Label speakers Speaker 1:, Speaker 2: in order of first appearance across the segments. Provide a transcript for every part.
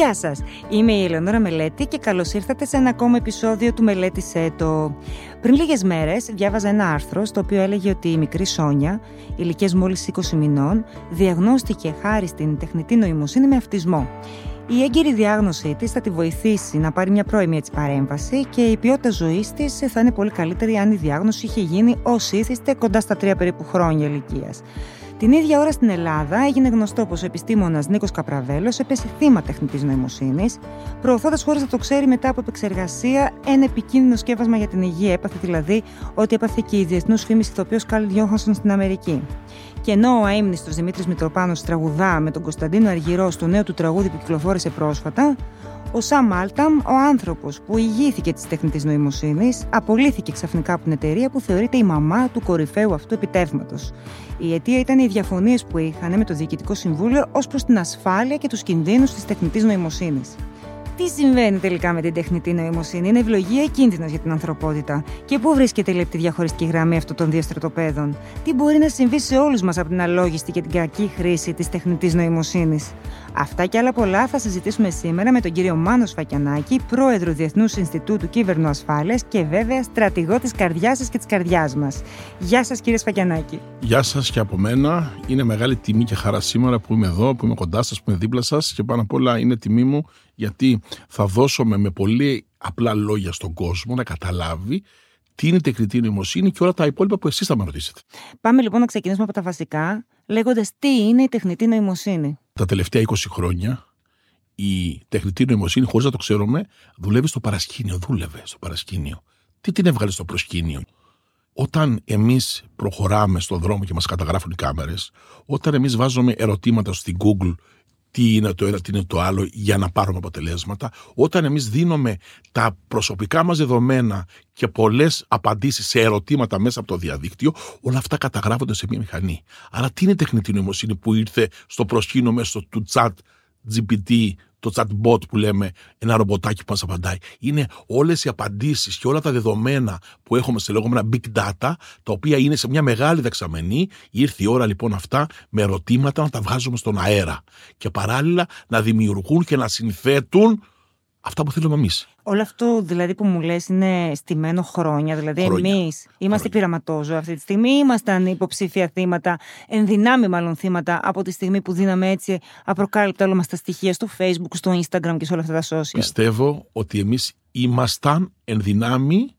Speaker 1: Γεια σας. Είμαι η Ελεονόρα Μελέτη και καλώς ήρθατε σε ένα ακόμα επεισόδιο του Μελέτησέ το. Πριν λίγες μέρες, διάβαζα ένα άρθρο στο οποίο έλεγε ότι η μικρή Σόνια, ηλικίας μόλις 20 μηνών, διαγνώστηκε χάρη στην τεχνητή νοημοσύνη με αυτισμό. Η έγκυρη διάγνωσή της θα τη βοηθήσει να πάρει μια πρώιμη έτσι παρέμβαση και η ποιότητα ζωής της θα είναι πολύ καλύτερη αν η διάγνωση είχε γίνει ως ήθιστε κοντά στα τρία περίπου χρόνια ηλικίας. Την ίδια ώρα στην Ελλάδα έγινε γνωστό πως ο επιστήμονας Νίκος Καπραβέλος έπεσε θύμα τεχνητής νοημοσύνης, προωθώντας χωρί να το ξέρει μετά από επεξεργασία ένα επικίνδυνο σκεύασμα για την υγεία. Έπαθε δηλαδή ότι έπαθε και η διεθνούς φήμη ηθοποιό Καλ Γιώχανσον στην Αμερική. Και ενώ ο αίμνηστος Δημήτρης Μητροπάνος τραγουδά με τον Κωνσταντίνο Αργυρό στο νέο του τραγούδι που κυκλοφόρησε πρόσφατα, ο Σαμ Άλταμ, ο άνθρωπος που ηγήθηκε της τεχνητής νοημοσύνης, απολύθηκε ξαφνικά από την εταιρεία που θεωρείται η μαμά του κορυφαίου αυτού επιτεύγματο. Η αιτία ήταν οι διαφωνίες που είχαν με το Διοικητικό Συμβούλιο ως προς την ασφάλεια και τους κινδύνους της τεχνητής νοημοσύνης. Τι συμβαίνει τελικά με την τεχνητή νοημοσύνη, είναι ευλογία ή κίνδυνος για την ανθρωπότητα, και πού βρίσκεται η λεπτή διαχωριστική γραμμή αυτών των δύο στρατοπέδων, τι μπορεί να συμβεί σε όλους μας από την αλόγιστη και την κακή χρήση της τεχνητής νοημοσύνης; Αυτά και άλλα πολλά θα συζητήσουμε σήμερα με τον κύριο Μάνος Σφακιανάκη, πρόεδρο Διεθνούς Ινστιτούτου Κύβερνου Ασφάλειας και βέβαια στρατηγό της καρδιάς σας και της καρδιάς μας. Γεια σας, κύριε Σφακιανάκη.
Speaker 2: Γεια σας και από μένα. Είναι μεγάλη τιμή και χαρά σήμερα που είμαι εδώ, που είμαι κοντά σας, που είμαι δίπλα σας και πάνω απ' όλα είναι τιμή μου γιατί θα δώσουμε με πολύ απλά λόγια στον κόσμο να καταλάβει τι είναι η τεχνητή νοημοσύνη και όλα τα υπόλοιπα που εσείς θα με ρωτήσετε.
Speaker 1: Πάμε λοιπόν να ξεκινήσουμε από τα βασικά, λέγοντας τι είναι η τεχνητή νοημοσύνη.
Speaker 2: Τα τελευταία 20 χρόνια η τεχνητή νοημοσύνη, χωρίς να το ξέρουμε, δουλεύει στο παρασκήνιο. Δούλευε στο παρασκήνιο. Τι την έβγαλε στο προσκήνιο; Όταν εμείς προχωράμε στον δρόμο και μας καταγράφουν οι κάμερες, όταν εμείς βάζουμε ερωτήματα στην Google τι είναι το ένα, τι είναι το άλλο για να πάρουμε αποτελέσματα. Όταν εμείς δίνουμε τα προσωπικά μας δεδομένα και πολλές απαντήσεις σε ερωτήματα μέσα από το διαδίκτυο, όλα αυτά καταγράφονται σε μια μηχανή. Άρα τι είναι η τεχνητή νοημοσύνη που ήρθε στο προσκήνιο μέσω του chat GPT, το chatbot που λέμε, ένα ρομποτάκι που μας απαντάει. Είναι όλες οι απαντήσεις και όλα τα δεδομένα που έχουμε σε λεγόμενα big data, τα οποία είναι σε μια μεγάλη δεξαμενή. Ήρθε η ώρα λοιπόν αυτά με ερωτήματα να τα βγάζουμε στον αέρα. Και παράλληλα να δημιουργούν και να συνθέτουν αυτά που θέλουμε εμείς.
Speaker 1: Όλο αυτό δηλαδή που μου λες είναι στημένο χρόνια. Δηλαδή, εμείς είμαστε πειραματόζωοι αυτή τη στιγμή, ήμασταν υποψήφια θύματα, ενδυνάμει μάλλον θύματα από τη στιγμή που δίναμε έτσι απροκάλυπτα όλα μας τα στοιχεία στο Facebook, στο Instagram και σε όλα αυτά τα social.
Speaker 2: Πιστεύω ότι εμείς ήμασταν ενδυνάμει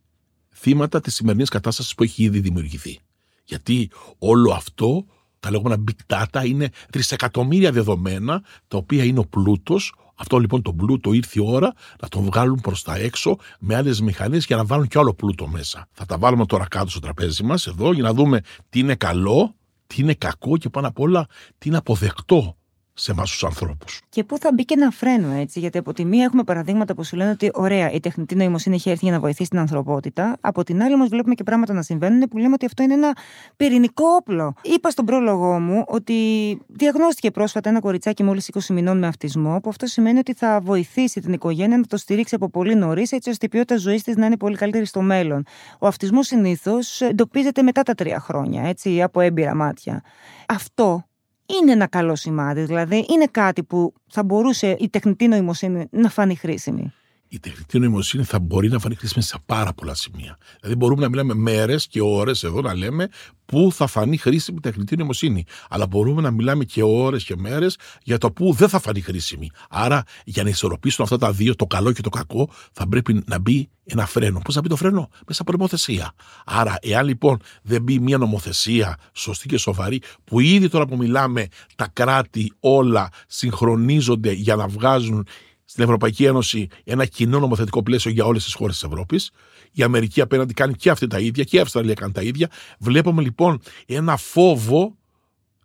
Speaker 2: θύματα της σημερινής κατάστασης που έχει ήδη δημιουργηθεί. Γιατί όλο αυτό τα λεγόμενα big data είναι τρισεκατομμύρια δεδομένα τα οποία είναι ο πλούτος αυτό λοιπόν το πλούτο ήρθε η ώρα να τον βγάλουν προς τα έξω με άλλες μηχανές για να βάλουν και άλλο πλούτο μέσα. Θα τα βάλουμε τώρα κάτω στο τραπέζι μας εδώ για να δούμε τι είναι καλό, τι είναι κακό και πάνω απ' όλα τι είναι αποδεκτό σε εμάς τους ανθρώπους.
Speaker 1: Και πού θα μπει και ένα φρένο, έτσι. Γιατί από τη μία έχουμε παραδείγματα που σου λένε ότι ωραία, η τεχνητή νοημοσύνη έχει έρθει για να βοηθήσει την ανθρωπότητα. Από την άλλη, όμως, βλέπουμε και πράγματα να συμβαίνουν που λέμε ότι αυτό είναι ένα πυρηνικό όπλο. Είπα στον πρόλογο μου ότι διαγνώστηκε πρόσφατα ένα κοριτσάκι μόλις 20 μηνών με αυτισμό, που αυτό σημαίνει ότι θα βοηθήσει την οικογένεια να το στηρίξει από πολύ νωρίς, έτσι ώστε η ποιότητα ζωής της να είναι πολύ καλύτερη στο μέλλον. Ο αυτισμός συνήθως εντοπίζεται μετά τα τρία χρόνια, έτσι, από έμπειρα μάτια. Αυτό είναι ένα καλό σημάδι. Δηλαδή, είναι κάτι που θα μπορούσε η τεχνητή νοημοσύνη να φανεί χρήσιμη.
Speaker 2: Η τεχνητή νοημοσύνη θα μπορεί να φανεί χρήσιμη σε πάρα πολλά σημεία. Δηλαδή, μπορούμε να μιλάμε μέρες και ώρες εδώ να λέμε πού θα φανεί χρήσιμη η τεχνητή νοημοσύνη. Αλλά μπορούμε να μιλάμε και ώρες και μέρες για το πού δεν θα φανεί χρήσιμη. Άρα, για να ισορροπήσουν αυτά τα δύο, το καλό και το κακό, θα πρέπει να μπει ένα φρένο. Πώς θα μπει το φρένο, μέσα από νομοθεσία. Άρα, εάν λοιπόν δεν μπει μια νομοθεσία σωστή και σοβαρή, που ήδη τώρα που μιλάμε, τα κράτη όλα συγχρονίζονται για να βγάζουν στην Ευρωπαϊκή Ένωση ένα κοινό νομοθετικό πλαίσιο για όλες τις χώρες της Ευρώπης. Η Αμερική απέναντι κάνει και αυτή τα ίδια και η Αυστραλία κάνει τα ίδια. Βλέπουμε λοιπόν ένα φόβο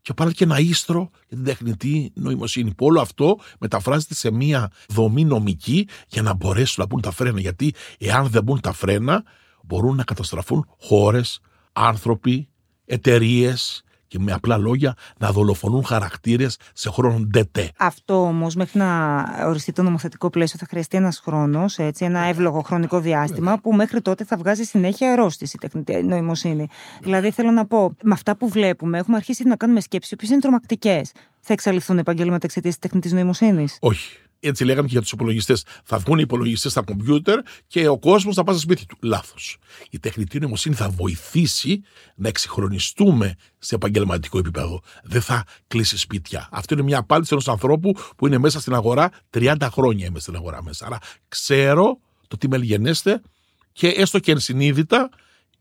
Speaker 2: και πάρα και ένα ίστρο για την τεχνητή νοημοσύνη. Που όλο αυτό μεταφράζεται σε μια δομή νομική για να μπορέσουν να μπουν τα φρένα. Γιατί εάν δεν μπουν τα φρένα, μπορούν να καταστραφούν χώρες, άνθρωποι, εταιρείες, και με απλά λόγια να δολοφονούν χαρακτήρες σε χρόνο ντετέ.
Speaker 1: Αυτό όμως, μέχρι να οριστεί το νομοθετικό πλαίσιο, θα χρειαστεί ένας χρόνος, ένα εύλογο χρονικό διάστημα, που μέχρι τότε θα βγάζει συνέχεια αρρώστηση η τεχνητή νοημοσύνη. Δηλαδή, θέλω να πω, με αυτά που βλέπουμε, έχουμε αρχίσει να κάνουμε σκέψεις, οι οποίες είναι τρομακτικές. Θα εξαλειφθούν επαγγέλματα εξαιτίας της τεχνητής νοημοσύνης;
Speaker 2: Όχι. Έτσι λέγανε και για τους υπολογιστές. Θα βγουν οι υπολογιστές στα κομπιούτερ και ο κόσμος θα πάει στο σπίτι του. Λάθος. Η τεχνητή νοημοσύνη θα βοηθήσει να εξυγχρονιστούμε σε επαγγελματικό επίπεδο. Δεν θα κλείσει σπίτια. Αυτό είναι μια απάντηση ενός ανθρώπου που είναι μέσα στην αγορά 30 χρόνια είμαι στην αγορά μέσα. Άρα ξέρω το τι μελγενέστε και έστω και ενσυνείδητα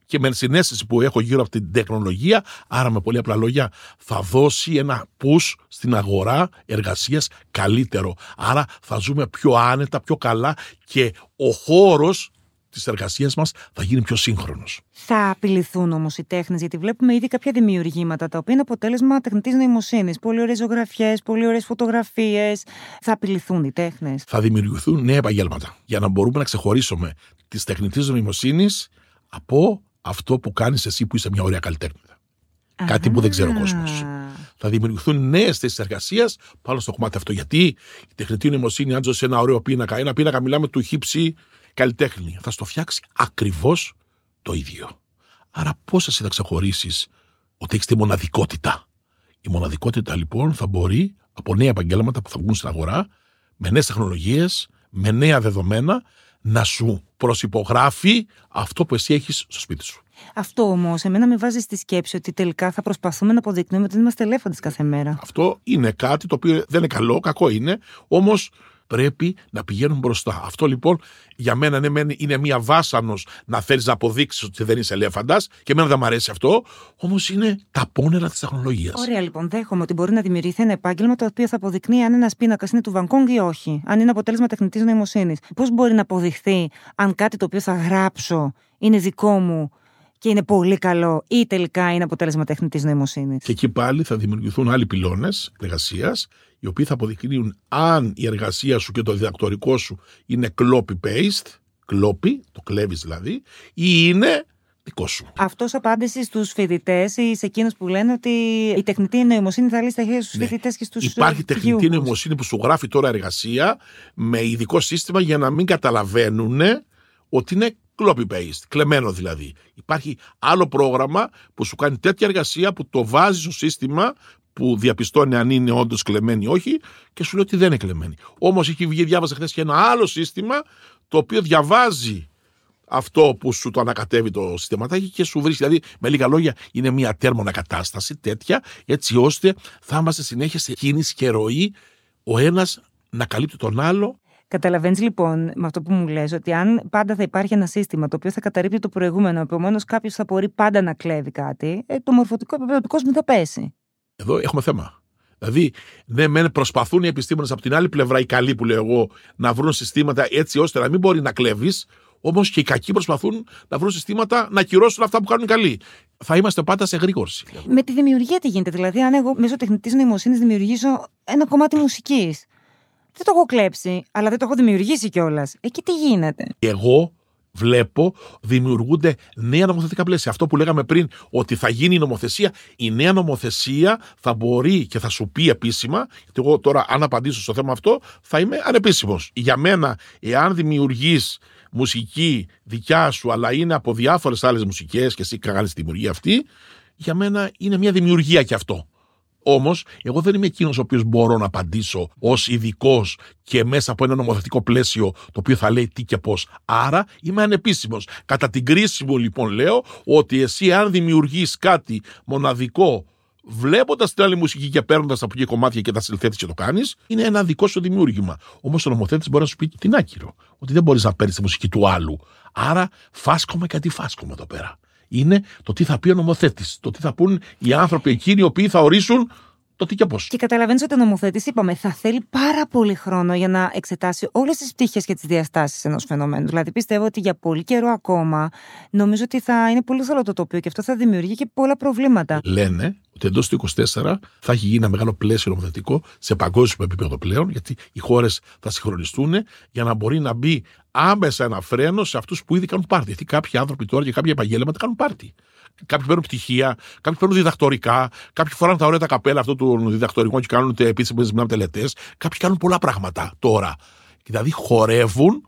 Speaker 2: και με συνέστηση που έχω γύρω από την τεχνολογία, άρα με πολύ απλά λόγια, θα δώσει ένα push στην αγορά εργασίας καλύτερο. Άρα θα ζούμε πιο άνετα, πιο καλά και ο χώρος της εργασίας μας θα γίνει πιο σύγχρονος.
Speaker 1: Θα απειληθούν όμως οι τέχνες, γιατί βλέπουμε ήδη κάποια δημιουργήματα τα οποία είναι αποτέλεσμα τεχνητής νοημοσύνης. Πολύ ωραίες ζωγραφιές, πολύ ωραίες φωτογραφίες. Θα απειληθούν οι τέχνες.
Speaker 2: Θα δημιουργηθούν νέα επαγγέλματα για να μπορούμε να ξεχωρίσουμε της τεχνητής νοημοσύνης από αυτό που κάνεις εσύ που είσαι μια ωραία καλλιτέχνη. Κάτι που δεν ξέρει ο κόσμος. Θα δημιουργηθούν νέες θέσεις εργασίας πάνω στο κομμάτι αυτό. Γιατί η τεχνητή νοημοσύνη, αν σε ένα ωραίο πίνακα, ένα πίνακα μιλάμε του χύψη καλλιτέχνη, θα στο φτιάξει ακριβώς το ίδιο. Άρα, πώς εσύ θα ξεχωρίσεις ότι έχεις τη μοναδικότητα; Η μοναδικότητα λοιπόν θα μπορεί από νέα επαγγέλματα που θα βγουν στην αγορά, με νέες τεχνολογίες, με νέα δεδομένα, να σου προσυπογράφει αυτό που εσύ έχεις στο σπίτι σου.
Speaker 1: Αυτό όμως, εμένα με βάζει στη σκέψη ότι τελικά θα προσπαθούμε να αποδεικνύουμε ότι είμαστε ελέφαντες κάθε μέρα.
Speaker 2: Αυτό είναι κάτι το οποίο δεν είναι καλό, κακό είναι, όμως πρέπει να πηγαίνουν μπροστά. Αυτό λοιπόν για μένα ναι, είναι μία βάσανος να θέλεις να αποδείξεις ότι δεν είσαι ελέφαντας και εμένα δεν μου αρέσει αυτό, όμως είναι τα πόνερα της τεχνολογίας.
Speaker 1: Ωραία, λοιπόν, δέχομαι ότι μπορεί να δημιουργηθεί ένα επάγγελμα το οποίο θα αποδεικνύει αν ένας πίνακας είναι του Βανκόγκ ή όχι, αν είναι αποτέλεσμα τεχνητής νοημοσύνης. Πώς μπορεί να αποδειχθεί αν κάτι το οποίο θα γράψω είναι δικό μου και είναι πολύ καλό ή τελικά είναι αποτέλεσμα τεχνητής νοημοσύνης.
Speaker 2: Και εκεί πάλι θα δημιουργηθούν άλλοι πυλώνες εργασίας, οι οποίοι θα αποδεικνύουν αν η εργασία σου και το διδακτορικό σου είναι copy-paste, κλόπι, το κλέβεις δηλαδή, ή είναι δικό σου.
Speaker 1: Αυτός απάντηση στους φοιτητές ή σε εκείνους που λένε ότι η τεχνητή νοημοσύνη θα λύσει τα χέρια στους ναι. φοιτητές και στους
Speaker 2: Υπάρχει τεχνητή νοημοσύνη που σου γράφει τώρα εργασία με ειδικό σύστημα για να μην καταλαβαίνουν ότι είναι copy-paste, κλεμμένο δηλαδή. Υπάρχει άλλο πρόγραμμα που σου κάνει τέτοια εργασία που το βάζει στο σύστημα που διαπιστώνει αν είναι όντως κλεμμένη ή όχι και σου λέει ότι δεν είναι κλεμμένη. Όμως έχει βγει, διάβαζα χθες και ένα άλλο σύστημα το οποίο διαβάζει αυτό που σου το ανακατεύει το συστηματάκι και σου βρίσκει. Δηλαδή, με λίγα λόγια, είναι μια τέρμονα κατάσταση τέτοια, έτσι ώστε θα είμαστε συνέχεια σε κίνηση και ροή ο ένας να καλύπτει τον άλλο
Speaker 1: Καταλαβαίνεις λοιπόν με αυτό που μου λες ότι αν πάντα θα υπάρχει ένα σύστημα το οποίο θα καταρρύπτει το προηγούμενο, επομένως κάποιος θα μπορεί πάντα να κλέβει κάτι, ε, το μορφωτικό επίπεδο του κόσμου θα πέσει.
Speaker 2: Εδώ έχουμε θέμα. Δηλαδή, ναι, μεν προσπαθούν οι επιστήμονες από την άλλη πλευρά, οι καλοί που λέω εγώ, να βρουν συστήματα έτσι ώστε να μην μπορεί να κλέβεις, όμως και οι κακοί προσπαθούν να βρουν συστήματα να ακυρώσουν αυτά που κάνουν οι καλοί. Θα είμαστε πάντα σε γρήγορση.
Speaker 1: Με τη δημιουργία τι γίνεται. Δηλαδή, αν εγώ μέσω τεχνητής νοημοσύνης δημιουργήσω ένα κομμάτι μουσικής δεν το έχω κλέψει, αλλά δεν το έχω δημιουργήσει κιόλας. Εκεί τι γίνεται;
Speaker 2: Εγώ βλέπω δημιουργούνται νέα νομοθετικά πλαίσια. Αυτό που λέγαμε πριν, ότι θα γίνει η νομοθεσία, η νέα νομοθεσία θα μπορεί και θα σου πει επίσημα, γιατί εγώ τώρα, αν απαντήσω στο θέμα αυτό, θα είμαι ανεπίσημος. Για μένα, εάν δημιουργείς μουσική δικιά σου, αλλά είναι από διάφορες άλλες μουσικές και εσύ κάνει τη δημιουργία αυτή, για μένα είναι μια δημιουργία κι αυτό. Όμως, εγώ δεν είμαι εκείνος ο οποίος μπορώ να απαντήσω ως ειδικός και μέσα από ένα νομοθετικό πλαίσιο το οποίο θα λέει τι και πώς. Άρα είμαι ανεπίσημος. Κατά την κρίση μου, λοιπόν, λέω ότι εσύ, αν δημιουργείς κάτι μοναδικό βλέποντας την άλλη μουσική και παίρνοντας από εκεί κομμάτια και τα συνθέτεις και το κάνεις, είναι ένα δικό σου δημιούργημα. Όμως ο νομοθέτης μπορεί να σου πει την άκυρο. Ότι δεν μπορείς να παίρνεις τη μουσική του άλλου. Άρα φάσκομαι κάτι φάσκομαι εδώ πέρα είναι το τι θα πει ο νομοθέτης. Το τι θα πούν οι άνθρωποι εκείνοι οι οποίοι θα ορίσουν το τι και πώς.
Speaker 1: Και καταλαβαίνεις ότι ο νομοθέτης, είπαμε, θα θέλει πάρα πολύ χρόνο για να εξετάσει όλες τις πτυχές και τις διαστάσεις ενός φαινομένου. Δηλαδή, πιστεύω ότι για πολύ καιρό ακόμα νομίζω ότι θα είναι πολύ θολό το τοπίο και αυτό θα δημιουργεί και πολλά προβλήματα.
Speaker 2: Λένε ότι εντός του 24 θα έχει γίνει ένα μεγάλο πλαίσιο νομοθετικό σε παγκόσμιο επίπεδο πλέον, γιατί οι χώρες θα συγχρονιστούν για να μπορεί να μπει άμεσα ένα φρένο σε αυτούς που ήδη κάνουν πάρτι. Γιατί κάποιοι άνθρωποι τώρα και κάποια επαγγέλματα κάνουν πάρτι. Κάποιοι παίρνουν πτυχία, κάποιοι παίρνουν διδακτορικά, κάποιοι φοράνε τα ωραία τα καπέλα αυτού του διδακτορικού και κάνουν επίσημε τελετές. Κάποιοι κάνουν πολλά πράγματα τώρα. Δηλαδή χορεύουν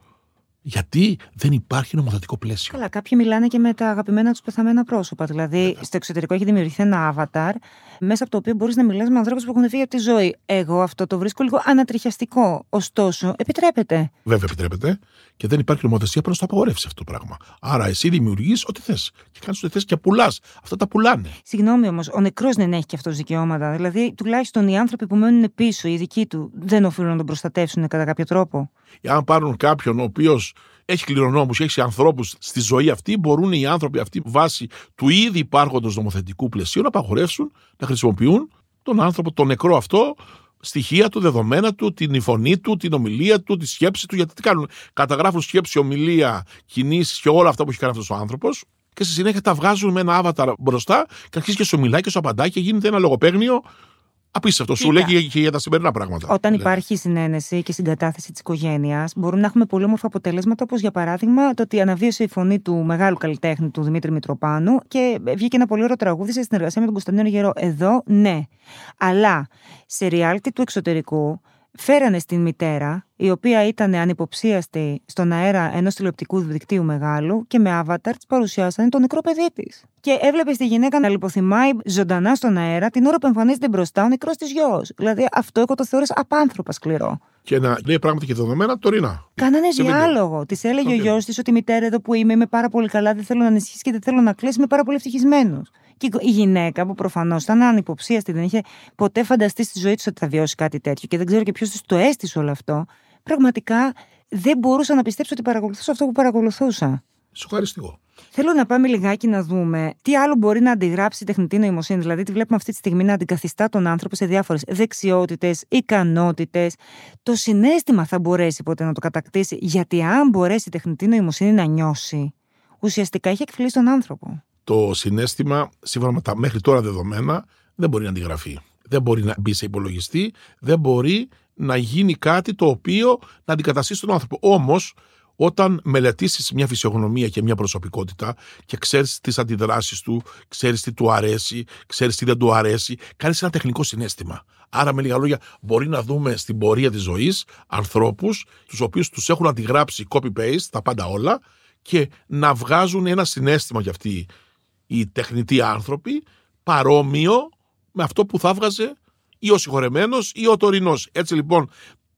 Speaker 2: Γιατί δεν υπάρχει νομοθετικό πλαίσιο;
Speaker 1: Καλά, κάποιοι μιλάνε και με τα αγαπημένα τους πεθαμένα πρόσωπα. Δηλαδή, Βέβαια. στο εξωτερικό έχει δημιουργηθεί ένα avatar, μέσα από το οποίο μπορείς να μιλάς με ανθρώπους που έχουν φύγει από τη ζωή. Εγώ αυτό το βρίσκω λίγο ανατριχιαστικό. Ωστόσο, επιτρέπεται.
Speaker 2: Βέβαια, επιτρέπεται και δεν υπάρχει νομοθεσία που να το απαγορεύσει αυτό το πράγμα. Άρα, εσύ δημιουργείς ό,τι θες. Και κάνεις ό,τι θες και πουλάς. Αυτά τα πουλάνε.
Speaker 1: Συγγνώμη όμως, ο νεκρός δεν έχει και αυτός δικαιώματα. Δηλαδή, τουλάχιστον οι άνθρωποι που μένουν πίσω, οι δικοί του, δεν οφείλουν να τον προστατεύσουν κατά κάποιο τρόπο.
Speaker 2: Αν πάρουν κάποιον ο οποίος έχει κληρονόμους, έχει ανθρώπους στη ζωή αυτή, μπορούν οι άνθρωποι αυτοί βάσει του ήδη υπάρχοντος νομοθετικού πλαισίου να απαγορεύσουν να χρησιμοποιούν τον άνθρωπο, τον νεκρό αυτό, στοιχεία του, δεδομένα του, την φωνή του, την ομιλία του, τη σκέψη του. Γιατί τι κάνουν, καταγράφουν σκέψη, ομιλία, κινήσεις και όλα αυτά που έχει κάνει αυτός ο άνθρωπος. Και στη συνέχεια τα βγάζουν με ένα avatar μπροστά και αρχίζει και σου μιλάει και σου απαντάει και γίνεται ένα λογοπαίγνιο Απίστευτο. Σου λέει και για τα σημερινά πράγματα.
Speaker 1: Όταν λέει. υπάρχει συνένεση και συγκατάθεση της οικογένειας, μπορούμε να έχουμε πολύ όμορφα αποτελέσματα, όπως για παράδειγμα το ότι αναβίωσε η φωνή του μεγάλου καλλιτέχνη του Δημήτρη Μητροπάνου και βγήκε ένα πολύ ωραίο τραγούδι σε συνεργασία με τον Κωνσταντίνο Γερό. Εδώ, ναι. Αλλά σε reality του εξωτερικού φέρανε στην μητέρα, η οποία ήταν ανυποψίαστη στον αέρα ενός τηλεοπτικού δικτύου μεγάλου και με avatar τη παρουσιάσανε το νεκρό παιδί της. Και έβλεπε τη γυναίκα να λιποθυμάει ζωντανά στον αέρα την ώρα που εμφανίζεται μπροστά ο νεκρός της γιος. Δηλαδή αυτό εγώ το θεώρησα απάνθρωπα σκληρό.
Speaker 2: Και να λέει πράγματα και δεδομένα τωρινά.
Speaker 1: Κάνανε διάλογο. Της έλεγε ο γιος της ότι μητέρα εδώ που είμαι, είμαι πάρα πολύ καλά, δεν θέλω να ανησυχήσει και δεν θέλω να κλέσει, είμαι πάρα πολύ ευτυχισμένος. Και η γυναίκα που προφανώς ήταν ανυποψίαστη, δεν είχε ποτέ φανταστεί στη ζωή τη ότι θα βιώσει κάτι τέτοιο και δεν ξέρω και ποιος της το έστησε όλο αυτό, πραγματικά δεν μπορούσα να πιστέψω ότι παρακολουθούσα αυτό που παρακολουθούσα.
Speaker 2: Σοκαριστικό.
Speaker 1: Θέλω να πάμε λιγάκι να δούμε τι άλλο μπορεί να αντιγράψει η τεχνητή νοημοσύνη. Δηλαδή, τη βλέπουμε αυτή τη στιγμή να αντικαθιστά τον άνθρωπο σε διάφορες δεξιότητες, ικανότητες. Το συνέστημα θα μπορέσει ποτέ να το κατακτήσει, γιατί αν μπορέσει η τεχνητή νοημοσύνη να νιώσει, ουσιαστικά έχει εκφυλίσει τον άνθρωπο
Speaker 2: το συνέστημα, σύμφωνα με τα μέχρι τώρα δεδομένα, δεν μπορεί να αντιγραφεί. Δεν μπορεί να μπει σε υπολογιστή, δεν μπορεί να γίνει κάτι το οποίο να αντικαταστήσει τον άνθρωπο. Όμως, όταν μελετήσεις μια φυσιογνωμία και μια προσωπικότητα και ξέρεις τις αντιδράσεις του, ξέρεις τι του αρέσει, ξέρεις τι δεν του αρέσει, κάνεις ένα τεχνικό συνέστημα. Άρα, με λίγα λόγια, μπορεί να δούμε στην πορεία της ζωής ανθρώπους, τους οποίους τους έχουν αντιγράψει copy-paste, τα πάντα όλα, και να βγάζουν ένα συνέστημα για αυτή οι τεχνητοί άνθρωποι παρόμοιο με αυτό που θα βγάζε ή ο συγχωρεμένος ή ο τωρινός. Έτσι λοιπόν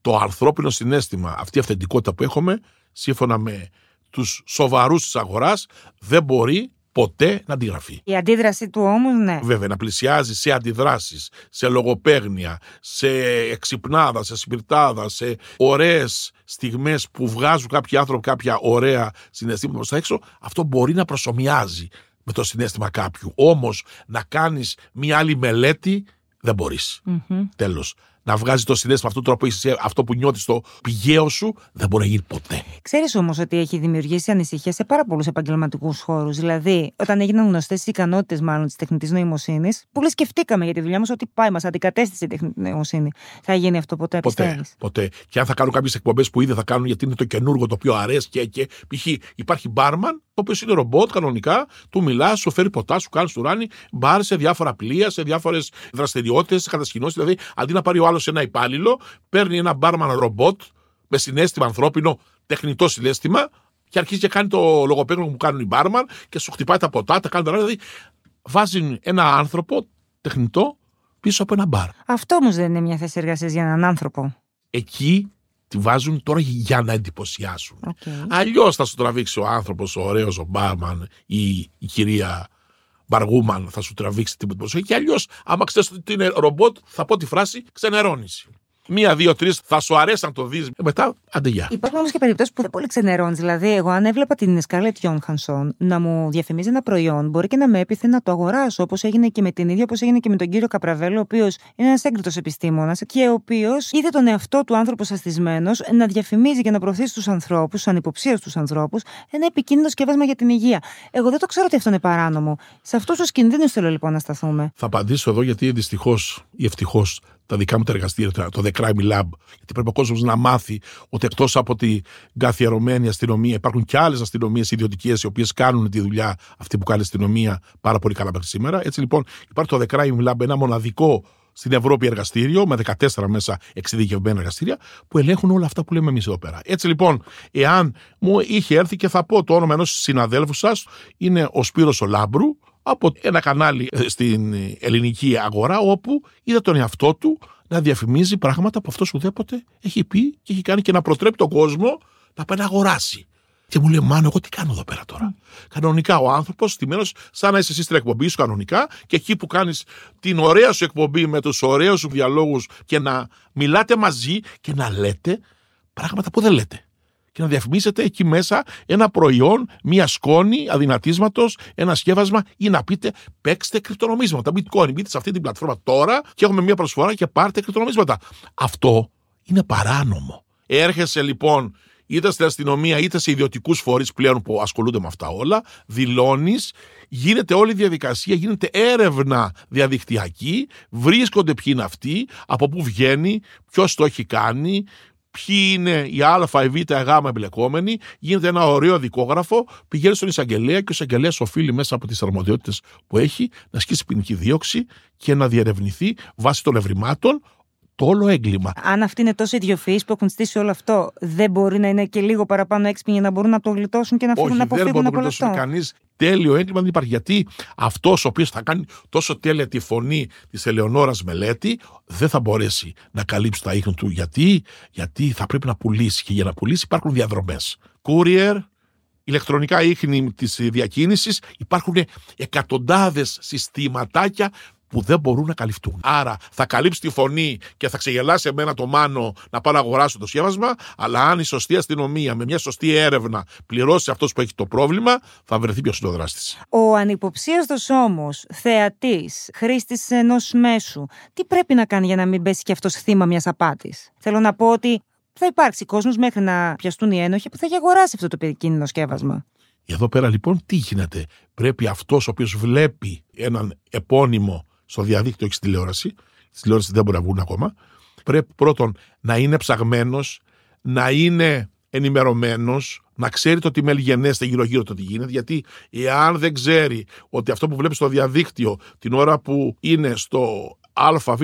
Speaker 2: το ανθρώπινο συνέστημα, αυτή η αυθεντικότητα που έχουμε, σύμφωνα με τους σοβαρούς της αγοράς, δεν μπορεί ποτέ να αντιγραφεί.
Speaker 1: Η αντίδραση του όμως, ναι.
Speaker 2: Βέβαια, να πλησιάζει σε αντιδράσεις, σε λογοπαίγνια, σε εξυπνάδα, σε σπιρτάδα, σε ωραίες στιγμές που βγάζουν κάποιοι άνθρωποι κάποια ωραία συναισθήματα προς τα έξω, αυτό μπορεί να προσωμιάζει με το συνέστημα κάποιου. Όμως να κάνεις μια άλλη μελέτη δεν μπορείς. Mm-hmm. Τέλος να βγάζει το συνέστημα αυτού του τρόπο, αυτό που νιώθεις στο πηγαίο σου, δεν μπορεί να γίνει ποτέ.
Speaker 1: Ξέρεις όμως ότι έχει δημιουργήσει ανησυχία σε πάρα πολλούς επαγγελματικούς χώρους. Δηλαδή, όταν έγιναν γνωστές οι ικανότητες, μάλλον της τεχνητής νοημοσύνης, πολύ σκεφτήκαμε για τη δουλειά μας ότι πάει, μας αντικατέστησε η τεχνητή νοημοσύνη. Θα γίνει αυτό ποτέ,
Speaker 2: ποτέ
Speaker 1: πιστεύεις;
Speaker 2: Ποτέ. Και αν θα κάνουν κάποιες εκπομπές που ήδη θα κάνουν, γιατί είναι το καινούργο το οποίο αρέσει και, και π.χ. υπάρχει μπάρμαν, το οποίος είναι ρομπότ κανονικά, του μιλάς, σου φέρει ποτά, σου κάνει ράνι, μπάρ σε διάφορα πλοία, σε διάφορες δραστηριότητες, κατασκηνώσεις. Δηλαδή, αντί να πάρει ο άλλος σε ένα υπάλληλο, παίρνει ένα μπάρμαν ρομπότ με συνέστημα ανθρώπινο, τεχνητό συνέστημα και αρχίζει και κάνει το λογοπαίγνιο που κάνουν οι μπάρμαν και σου χτυπάει τα ποτά, τα κάνει τα Δηλαδή βάζει ένα άνθρωπο τεχνητό πίσω από ένα μπαρ.
Speaker 1: Αυτό όμως δεν είναι μια θέση εργασίας για έναν άνθρωπο.
Speaker 2: Εκεί τη βάζουν τώρα για να εντυπωσιάσουν.
Speaker 1: Okay.
Speaker 2: Αλλιώς θα σου τραβήξει ο άνθρωπος, ο ωραίος, ο μπάρμαν ή η κυρία Μπαργούμαν θα σου τραβήξει την προσοχή. Και αλλιώς, άμα ξέρεις ότι είναι ρομπότ, θα πω τη φράση ξενερώνεις. Μία, δύο, τρεις θα σου αρέσει να το δεις. Ε, μετά, άντε γεια.
Speaker 1: Υπάρχουν όμως και περιπτώσεις που δεν πολύ ξενερώνεις. Δηλαδή, εγώ αν έβλεπα την Σκάλετ Johansson να μου διαφημίζει ένα προϊόν, μπορεί και να με έπειθε να το αγοράσω, όπως έγινε και με την ίδια, όπως έγινε και με τον κύριο Καπραβέλο, ο οποίος είναι ένας έγκριτος επιστήμονας και ο οποίος είδε τον εαυτό του άνθρωπος σαστισμένο να διαφημίζει και να προωθήσει τους ανθρώπους, του ανυποψίαστου ανθρώπους, ένα επικίνδυνο σκεύασμα για την υγεία. Εγώ δεν το ξέρω ότι αυτό είναι παράνομο. Σε αυτούς τους κινδύνους θέλω λοιπόν να σταθούμε.
Speaker 2: Θα απαντήσω εδώ γιατί δυστυχώς ή ευτυχώς τα δικά μου τα εργαστήρια, το The Crime Lab, γιατί πρέπει ο κόσμος να μάθει ότι εκτός από την καθιερωμένη αστυνομία υπάρχουν και άλλες αστυνομίες ιδιωτικές οι οποίες κάνουν τη δουλειά αυτή που κάνει η αστυνομία πάρα πολύ καλά μέχρι σήμερα. Έτσι λοιπόν υπάρχει το The Crime Lab, ένα μοναδικό στην Ευρώπη εργαστήριο, με 14 μέσα εξειδικευμένα εργαστήρια, που ελέγχουν όλα αυτά που λέμε εμείς εδώ πέρα. Έτσι λοιπόν, εάν μου είχε έρθει και θα πω το όνομα ενός συναδέλφου σας, είναι ο Σπύρος ο Λάμπρου, από ένα κανάλι ε, στην ελληνική αγορά, όπου είδα τον εαυτό του να διαφημίζει πράγματα που αυτός ουδέποτε έχει πει και έχει κάνει και να προτρέπει τον κόσμο να πάει να αγοράσει. Και μου λέει, Μάνο, εγώ τι κάνω εδώ πέρα τώρα; Mm. Κανονικά ο άνθρωπος, στημένος, σαν να είσαι εσύ στην εκπομπή σου κανονικά, και εκεί που κάνεις την ωραία σου εκπομπή με τους ωραίους σου διαλόγους και να μιλάτε μαζί και να λέτε πράγματα που δεν λέτε. Και να διαφημίσετε εκεί μέσα ένα προϊόν, μία σκόνη αδυνατίσματος, ένα σκεύασμα ή να πείτε παίξτε κρυπτονομίσματα. Bitcoin, μπείτε σε αυτή την πλατφόρμα τώρα και έχουμε μία προσφορά και πάρτε κρυπτονομίσματα. Αυτό είναι παράνομο. Έρχεσαι λοιπόν είτε στην αστυνομία είτε σε ιδιωτικούς φορείς πλέον που ασχολούνται με αυτά όλα, δηλώνεις, γίνεται όλη η διαδικασία, γίνεται έρευνα διαδικτυακή, βρίσκονται ποιοι είναι αυτοί, από πού βγαίνει, ποιος το έχει κάνει, ποιοι είναι οι Α, η Β, η Γ εμπλεκόμενοι, γίνεται ένα ωραίο δικόγραφο, πηγαίνει στον εισαγγελέα και ο εισαγγελέας οφείλει μέσα από τις αρμοδιότητες που έχει να ασκήσει ποινική δίωξη και να διερευνηθεί βάσει των ευρημάτων το όλο έγκλημα.
Speaker 1: Αν αυτοί είναι τόσο ιδιοφυεί που έχουν στήσει όλο αυτό, δεν μπορεί να είναι και λίγο παραπάνω έξυπνοι για να μπορούν να το γλιτώσουν και να φύγουν να αποφύγουν
Speaker 2: από όλο αυτό. Κανείς τέλειο έγκλημα δεν υπάρχει. Γιατί αυτός ο οποίος θα κάνει τόσο τέλεια τη φωνή της Ελεονόρας Μελέτη δεν θα μπορέσει να καλύψει τα ίχνη του. Γιατί, γιατί θα πρέπει να πουλήσει. Και για να πουλήσει υπάρχουν διαδρομές. Courier, ηλεκτρονικά ίχνη της διακίνησης, υπάρχουν εκατοντάδες συστηματάκια που δεν μπορούν να καλυφθούν. Άρα θα καλύψει τη φωνή και θα ξεγελάσει εμένα το μάνο να πάω να αγοράσω το σχέβασμα, αλλά αν η σωστή αστυνομία με μια σωστή έρευνα πληρώσει αυτός που έχει το πρόβλημα, θα βρεθεί ποιο είναι ο δράστη.
Speaker 1: Ο ανυποψίαστος όμως θεατής, χρήστης ενός μέσου, τι πρέπει να κάνει για να μην πέσει και αυτός θύμα μιας απάτης; Θέλω να πω ότι θα υπάρξει κόσμος μέχρι να πιαστούν οι ένοχοι που θα έχει αγοράσει αυτό το επικίνδυνο σκεύασμα.
Speaker 2: Εδώ πέρα λοιπόν τι γίνεται; Πρέπει αυτός ο οποίος βλέπει έναν επώνυμο στο διαδίκτυο και στη τηλεόραση. Στη τηλεόρασης δεν μπορεί να βγουν ακόμα. Πρέπει πρώτον να είναι ψαγμένος, να είναι ενημερωμένος, να ξέρει το τι μελγενέστε γύρω-γύρω το τι γίνεται. Γιατί εάν δεν ξέρει ότι αυτό που βλέπεις στο διαδίκτυο την ώρα που είναι στο ΑΒΓ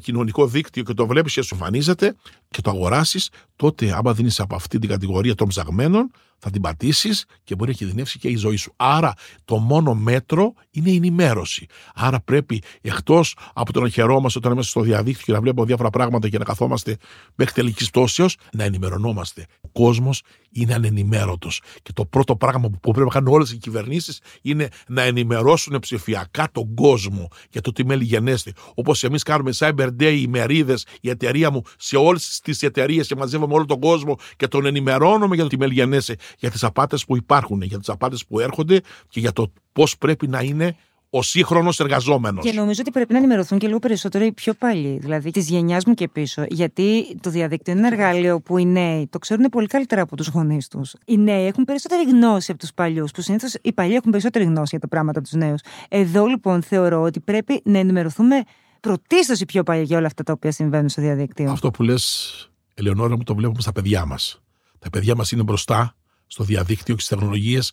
Speaker 2: κοινωνικό δίκτυο και το βλέπεις και σου εμφανίζεται και το αγοράσεις, τότε άμα δίνει από αυτή την κατηγορία των ψαγμένων, θα την πατήσεις και μπορεί να κινδυνεύσει και η ζωή σου. Άρα το μόνο μέτρο είναι η ενημέρωση. Άρα πρέπει εκτός από το να χαιρόμαστε όταν είμαστε στο διαδίκτυο και να βλέπουμε διάφορα πράγματα και να καθόμαστε μέχρι τελική πτώσεω, να ενημερωνόμαστε. Ο κόσμος είναι ανενημέρωτος. Και το πρώτο πράγμα που πρέπει να κάνουν όλες οι κυβερνήσεις είναι να ενημερώσουν ψηφιακά τον κόσμο για το τι μέλη γενέστε. Όπως εμείς κάνουμε Cyber Day, οι μερίδες, η εταιρεία μου σε όλες τις εταιρείες και μαζεύουμε όλο τον κόσμο και τον ενημερώνουμε για το τι μέλη γενέστε για τις απάτες που υπάρχουν, για τις απάτες που έρχονται και για το πώς πρέπει να είναι ο σύγχρονος εργαζόμενος.
Speaker 1: Και νομίζω ότι πρέπει να ενημερωθούν και λίγο περισσότερο οι πιο παλιοί, δηλαδή της γενιάς μου και πίσω. Γιατί το διαδίκτυο είναι ένα εργαλείο που οι νέοι το ξέρουν πολύ καλύτερα από τους γονείς τους. Οι νέοι έχουν περισσότερη γνώση από τους παλιούς, που συνήθως οι παλιοί έχουν περισσότερη γνώση για τα πράγματα τους νέους. Εδώ λοιπόν θεωρώ ότι πρέπει να ενημερωθούμε πρωτίστως οι πιο παλιοί για όλα αυτά τα οποία συμβαίνουν στο διαδίκτυο.
Speaker 2: Αυτό που λες, Ελεονόρα μου, το βλέπουμε στα παιδιά μας. Τα παιδιά μας είναι μπροστά στο διαδίκτυο και στις τεχνολογίες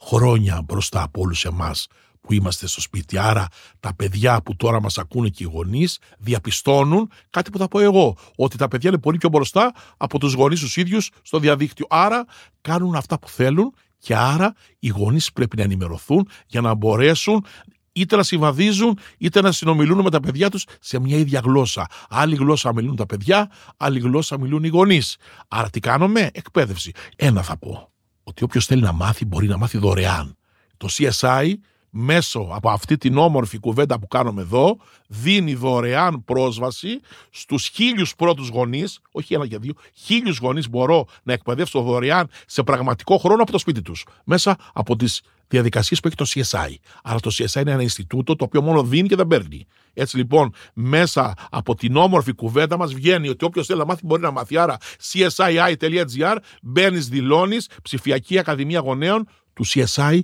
Speaker 2: χρόνια μπροστά από όλους εμάς που είμαστε στο σπίτι. Άρα τα παιδιά που τώρα μας ακούνε και οι γονείς διαπιστώνουν κάτι που θα πω εγώ, ότι τα παιδιά είναι πολύ πιο μπροστά από τους γονείς τους ίδιους στο διαδίκτυο. Άρα κάνουν αυτά που θέλουν και άρα οι γονείς πρέπει να ενημερωθούν για να μπορέσουν είτε να συμβαδίζουν είτε να συνομιλούν με τα παιδιά τους σε μια ίδια γλώσσα. Άλλη γλώσσα μιλούν τα παιδιά, άλλη γλώσσα μιλούν οι γονείς. Άρα τι κάνουμε, εκπαίδευση. Ένα θα πω ότι όποιος θέλει να μάθει μπορεί να μάθει δωρεάν. Το CSI μέσω από αυτή την όμορφη κουβέντα που κάνουμε εδώ δίνει δωρεάν πρόσβαση στους χίλιους πρώτους γονείς, όχι ένα και δύο, χίλιους γονείς μπορώ να εκπαιδεύσω δωρεάν σε πραγματικό χρόνο από το σπίτι τους, μέσα από τις διαδικασίες που έχει το CSI. Άρα το CSI είναι ένα Ινστιτούτο το οποίο μόνο δίνει και δεν παίρνει. Έτσι λοιπόν, μέσα από την όμορφη κουβέντα μας βγαίνει ότι όποιος θέλει να μάθει μπορεί να μάθει. Άρα, csii.gr, μπαίνεις, δηλώνεις, ψηφιακή Ακαδημία Γονέων του CSI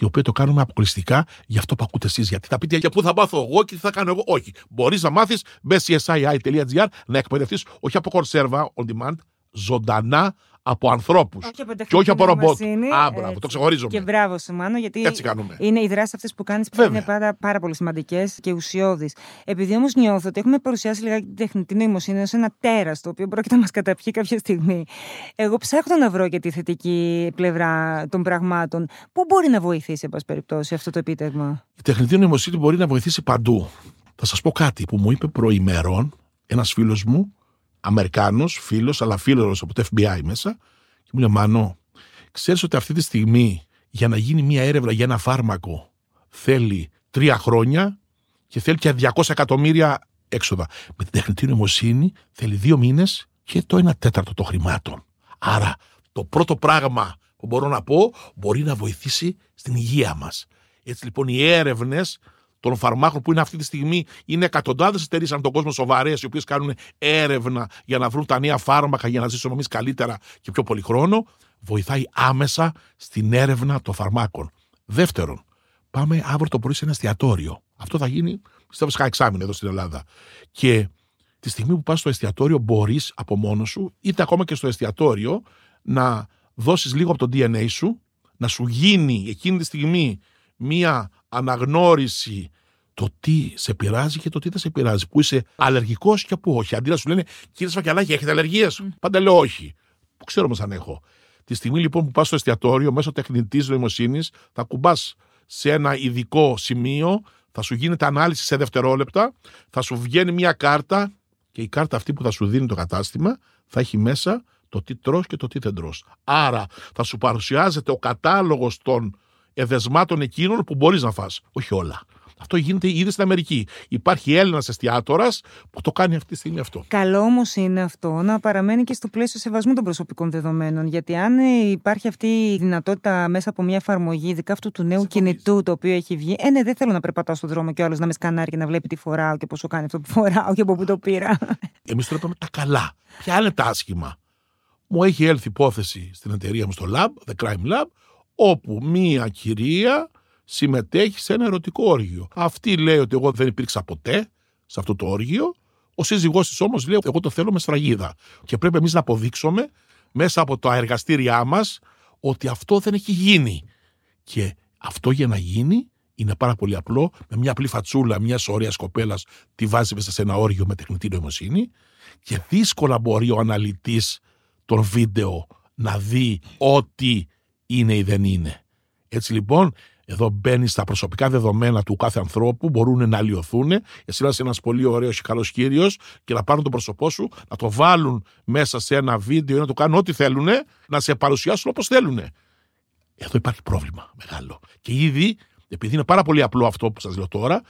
Speaker 2: το οποίο το κάνουμε αποκλειστικά για αυτό που ακούτε εσείς. Γιατί θα πείτε για πού θα μάθω εγώ και τι θα κάνω εγώ. Όχι. Μπορείς να μάθεις, μπε csii.gr, να εκπαιδευτείς όχι από κονσέρβα on demand, ζωντανά από ανθρώπους
Speaker 1: Όχι από
Speaker 2: και όχι από ρομπότ.
Speaker 1: τεχνητή
Speaker 2: Α,
Speaker 1: νοημοσύνη,
Speaker 2: μπράβο,
Speaker 1: έτσι.
Speaker 2: το ξεχωρίζουμε.
Speaker 1: Και μπράβο σου, Μάνο, γιατί
Speaker 2: Έτσι κάνουμε.
Speaker 1: είναι οι δράσεις αυτές που κάνεις που
Speaker 2: Βέβαια.
Speaker 1: είναι πάρα, πάρα πολύ σημαντικές και ουσιώδεις. Επειδή όμως νιώθω ότι έχουμε παρουσιάσει λιγάκι την τεχνητή νοημοσύνη ως ένα τέρας το οποίο πρόκειται να μας καταπιεί κάποια στιγμή. Εγώ ψάχνω να βρω και τη θετική πλευρά των πραγμάτων. Πού μπορεί να βοηθήσει, εν πάση περιπτώσει, αυτό το επίτευγμα;
Speaker 2: Η τεχνητή νοημοσύνη μπορεί να βοηθήσει παντού. Θα σας πω κάτι που μου είπε προημερών ένας φίλος μου, Αμερικάνος φίλος, αλλά φίλος από το FBI μέσα, και μου λέει: Μανώ, ξέρεις ότι αυτή τη στιγμή για να γίνει μια έρευνα για ένα φάρμακο θέλει τρία χρόνια και θέλει και 200 εκατομμύρια έξοδα. Με την τεχνητή νοημοσύνη θέλει δύο μήνες και το ένα τέταρτο των χρημάτων. Άρα το πρώτο πράγμα που μπορώ να πω μπορεί να βοηθήσει στην υγεία μας. Έτσι λοιπόν οι έρευνες των φαρμάκων που είναι αυτή τη στιγμή είναι εκατοντάδες εταιρείες ανά τον κόσμο σοβαρές, οι οποίες κάνουν έρευνα για να βρουν τα νέα φάρμακα για να ζήσουμε εμείς καλύτερα και πιο πολύ χρόνο, βοηθάει άμεσα στην έρευνα των φαρμάκων. Δεύτερον, πάμε αύριο το πρωί σε ένα εστιατόριο. Αυτό θα γίνει, πιστεύω, σε εξάμεινο εδώ στην Ελλάδα. Και τη στιγμή που πας στο εστιατόριο, μπορείς από μόνος σου, είτε ακόμα και στο εστιατόριο, να δώσεις λίγο από το DNA σου, να σου γίνει εκείνη τη στιγμή μία αναγνώριση το τι σε πειράζει και το τι δεν σε πειράζει. Που είσαι αλλεργικός και που όχι. Αντί να σου λένε, κύριε Σφακιαλάκη, έχετε αλλεργίε. Πάντα λέω όχι. Που ξέρω όμως αν έχω. Τη στιγμή λοιπόν που πας στο εστιατόριο, μέσω τεχνητής νοημοσύνης, θα κουμπάς σε ένα ειδικό σημείο, θα σου γίνεται ανάλυση σε δευτερόλεπτα, θα σου βγαίνει μια κάρτα και η κάρτα αυτή που θα σου δίνει το κατάστημα θα έχει μέσα το τι τρως και το τι δεν τρως. Άρα θα σου παρουσιάζεται ο κατάλογος των εδεσμάτων εκείνων που μπορείς να φας. Όχι όλα. Αυτό γίνεται ήδη στην Αμερική. Υπάρχει Έλληνας εστιατόρας που το κάνει αυτή τη στιγμή αυτό.
Speaker 1: Καλό όμως είναι αυτό να παραμένει και στο πλαίσιο σεβασμού των προσωπικών δεδομένων. Γιατί αν ε, υπάρχει αυτή η δυνατότητα μέσα από μια εφαρμογή, ειδικά αυτού του νέου κινητού το οποίο έχει βγει, ε, ναι, δεν θέλω να περπατάω στον δρόμο και ο άλλος να με σκανάρει και να βλέπει τι φοράω και πόσο κάνει αυτό που φοράω και από πού το πήρα.
Speaker 2: Εμείς τώρα είπαμε τα καλά. Ποια είναι τα άσχημα; Μου έχει έλθει υπόθεση στην εταιρεία μου στο Lab, The Crime Lab, όπου μία κυρία συμμετέχει σε ένα ερωτικό όργιο. Αυτή λέει ότι εγώ δεν υπήρξα ποτέ σε αυτό το όργιο. Ο σύζυγός της όμως λέει εγώ το θέλω με σφραγίδα. Και πρέπει εμείς να αποδείξουμε μέσα από τα εργαστήριά μας ότι αυτό δεν έχει γίνει. Και αυτό για να γίνει είναι πάρα πολύ απλό. Με μια απλή φατσούλα μιας ωραίας κοπέλας τη βάζει μέσα σε ένα όργιο με τεχνητή νοημοσύνη και δύσκολα μπορεί ο αναλυτής των βίντεο να δει ό,τι είναι ή δεν είναι. Έτσι λοιπόν, εδώ μπαίνει στα προσωπικά δεδομένα του κάθε ανθρώπου, μπορούν να αλλοιωθούν. Εσύ να είσαι ένας πολύ ωραίος και καλός κύριος και να πάρουν το πρόσωπό σου, να το βάλουν μέσα σε ένα βίντεο ή να το κάνουν ό,τι θέλουν, να σε παρουσιάσουν όπως θέλουν. Εδώ υπάρχει πρόβλημα μεγάλο. Και ήδη, επειδή είναι πάρα πολύ απλό αυτό που σας λέω τώρα,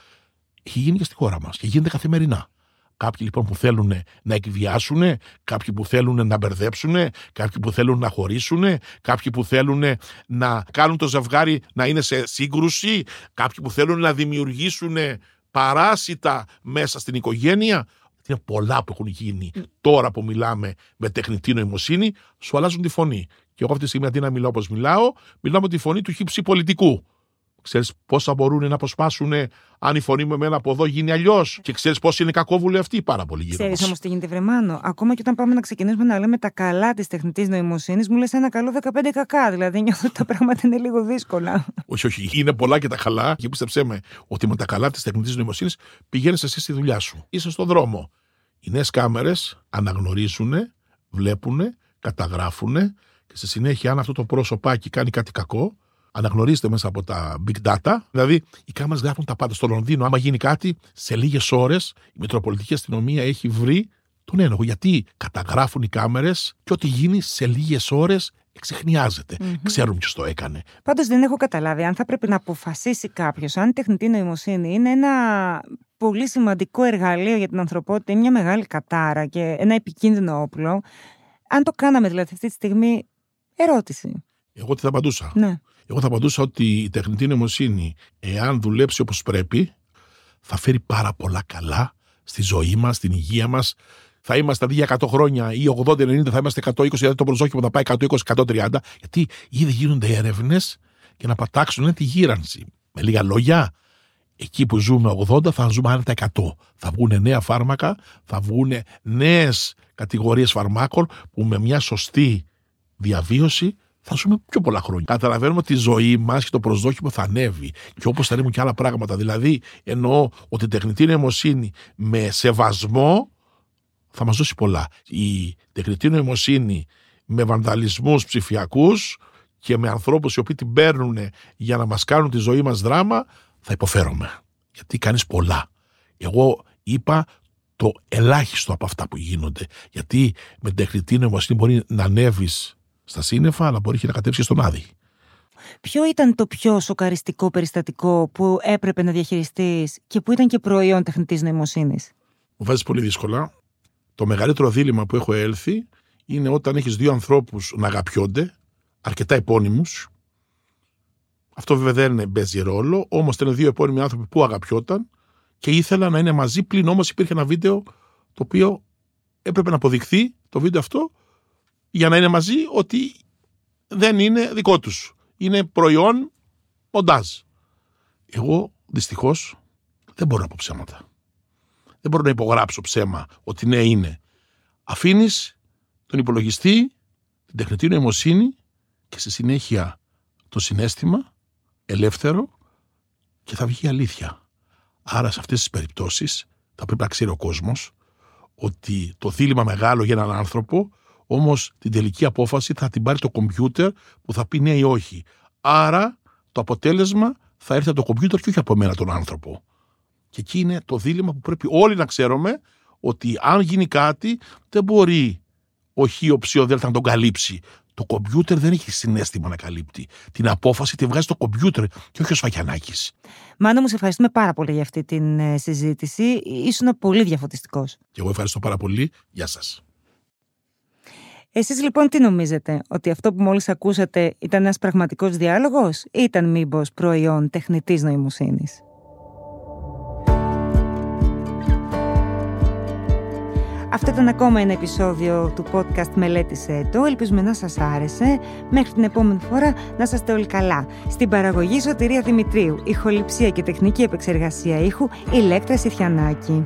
Speaker 2: έχει γίνει και στη χώρα μας και γίνεται καθημερινά. Κάποιοι λοιπόν που θέλουν να εκβιάσουν, κάποιοι που θέλουν να μπερδέψουν, κάποιοι που θέλουν να χωρίσουν, κάποιοι που θέλουν να κάνουν το ζευγάρι να είναι σε σύγκρουση, κάποιοι που θέλουν να δημιουργήσουν παράσιτα μέσα στην οικογένεια. Είναι πολλά που έχουν γίνει τώρα που μιλάμε με τεχνητή νοημοσύνη, σου αλλάζουν τη φωνή. Και εγώ αυτή τη στιγμή αντί να μιλάω όπως μιλάω, μιλάω με τη φωνή του χύψη πολιτικού. Ξέρεις πόσα μπορούν να αποσπάσουν αν η φωνή μου εμένα από εδώ γίνει αλλιώς. Και ξέρεις πόσοι είναι κακόβουλοι αυτοί; Πάρα πολύ γύρω
Speaker 1: Ξέρεις
Speaker 2: μας.
Speaker 1: όμως τι γίνεται, Βρεμάνο. Ακόμα και όταν πάμε να ξεκινήσουμε να λέμε τα καλά της τεχνητής νοημοσύνης, μου λες ένα καλό 15 κακά. Δηλαδή νιώθω ότι τα πράγματα είναι λίγο δύσκολα.
Speaker 2: Όχι, όχι. Είναι πολλά και τα καλά. Και πίστεψέ με ότι με τα καλά της τεχνητής νοημοσύνης πηγαίνεις εσύ στη δουλειά σου. Είσαι στον δρόμο. Οι νέες κάμερες αναγνωρίζουν, βλέπουν, καταγράφουν και στη συνέχεια, αν αυτό το πρόσωπάκι κάνει κάτι κακό, αναγνωρίζεται μέσα από τα big data. Δηλαδή, οι κάμερες γράφουν τα πάντα. Στο Λονδίνο, άμα γίνει κάτι, σε λίγες ώρες η Μητροπολιτική Αστυνομία έχει βρει τον ένοχο. Γιατί καταγράφουν οι κάμερες και ό,τι γίνει σε λίγες ώρες εξεχνιάζεται. Ξέρουν ποιος το έκανε.
Speaker 1: Πάντως δεν έχω καταλάβει αν θα πρέπει να αποφασίσει κάποιος αν η τεχνητή νοημοσύνη είναι ένα πολύ σημαντικό εργαλείο για την ανθρωπότητα, είναι μια μεγάλη κατάρα και ένα επικίνδυνο όπλο. Αν το κάναμε δηλαδή αυτή τη στιγμή, ερώτηση.
Speaker 2: Εγώ τι θα απαντούσα;
Speaker 1: Ναι.
Speaker 2: Εγώ θα απαντούσα ότι η τεχνητή νοημοσύνη, εάν δουλέψει όπως πρέπει, θα φέρει πάρα πολλά καλά στη ζωή μας, στην υγεία μας. Θα είμαστε αντί για 100 χρόνια ή 80-90, θα είμαστε 120, δηλαδή το προσδόκιμο θα πάει 120-130, γιατί ήδη γίνονται έρευνες για να πατάξουν τη γύρανση. Με λίγα λόγια, εκεί που ζούμε 80 θα ζούμε άνετα 100. Θα βγουν νέα φάρμακα, θα βγουν νέες κατηγορίες φαρμάκων που με μια σωστή διαβίωση θα ζούμε πιο πολλά χρόνια. Καταλαβαίνουμε ότι η ζωή μας και το προσδόκιμο θα ανέβει. Και όπως θα ανέβουν και άλλα πράγματα. Δηλαδή, εννοώ ότι η τεχνητή νοημοσύνη με σεβασμό θα μας δώσει πολλά. Η τεχνητή νοημοσύνη με βανδαλισμού ψηφιακούς και με ανθρώπους οι οποίοι την παίρνουν για να μας κάνουν τη ζωή μας δράμα, θα υποφέρομαι. Γιατί κάνεις πολλά. Εγώ είπα το ελάχιστο από αυτά που γίνονται. Γιατί με την τεχνητή νοημοσύνη μπορεί να ανέβεις στα σύννεφα, αλλά μπορεί και να κατέβει στον άδει.
Speaker 1: Ποιο ήταν το πιο σοκαριστικό περιστατικό που έπρεπε να διαχειριστείς και που ήταν και προϊόν τεχνητής νοημοσύνης;
Speaker 2: Μου βάζεις πολύ δύσκολα. Το μεγαλύτερο δίλημα που έχω έλθει είναι όταν έχεις δύο ανθρώπους να αγαπιόνται, αρκετά επώνυμους. Αυτό βέβαια δεν παίζει ρόλο, όμως ήταν δύο επώνυμοι άνθρωποι που αγαπιόταν και ήθελαν να είναι μαζί. Πλην όμως υπήρχε ένα βίντεο το οποίο έπρεπε να αποδειχθεί το βίντεο αυτό για να είναι μαζί ότι δεν είναι δικό τους. Είναι προϊόν μοντάζ. Εγώ δυστυχώς δεν μπορώ να πω ψέματα. Δεν μπορώ να υπογράψω ψέμα ότι ναι είναι. Αφήνεις τον υπολογιστή, την τεχνητή νοημοσύνη και στη συνέχεια το συνέστημα ελεύθερο και θα βγει αλήθεια. Άρα σε αυτές τις περιπτώσεις θα πρέπει να ξέρει ο κόσμος ότι το δίλημα μεγάλο για έναν άνθρωπο Όμως την τελική απόφαση θα την πάρει το κομπιούτερ που θα πει ναι ή όχι. Άρα το αποτέλεσμα θα έρθει από το κομπιούτερ και όχι από μένα τον άνθρωπο. Και εκεί είναι το δίλημα που πρέπει όλοι να ξέρουμε ότι αν γίνει κάτι δεν μπορεί ο χ, ο ψ, ο δέλτα να τον καλύψει. Το κομπιούτερ δεν έχει συνέστημα να καλύπτει. Την απόφαση τη βγάζει το κομπιούτερ και όχι ο Σφαγιανάκης.
Speaker 1: Μάνο, μου σε ευχαριστούμε πάρα πολύ για αυτή τη ε, συζήτηση. Ήσουν πολύ διαφωτιστικός.
Speaker 2: Και εγώ ευχαριστώ πάρα πολύ. Γεια σας.
Speaker 1: Εσείς λοιπόν τι νομίζετε, ότι αυτό που μόλις ακούσατε ήταν ένας πραγματικός διάλογος ή ήταν μήπως προϊόν τεχνητής νοημοσύνης; Αυτό ήταν ακόμα ένα επεισόδιο του podcast «Μελέτησέ το». Ελπίζουμε να σας άρεσε. Μέχρι την επόμενη φορά να είστε όλοι καλά. Στην παραγωγή Σωτηρία Δημητρίου, ηχοληψία και τεχνική επεξεργασία ήχου, Ηλέκτρα Σιθιανάκη.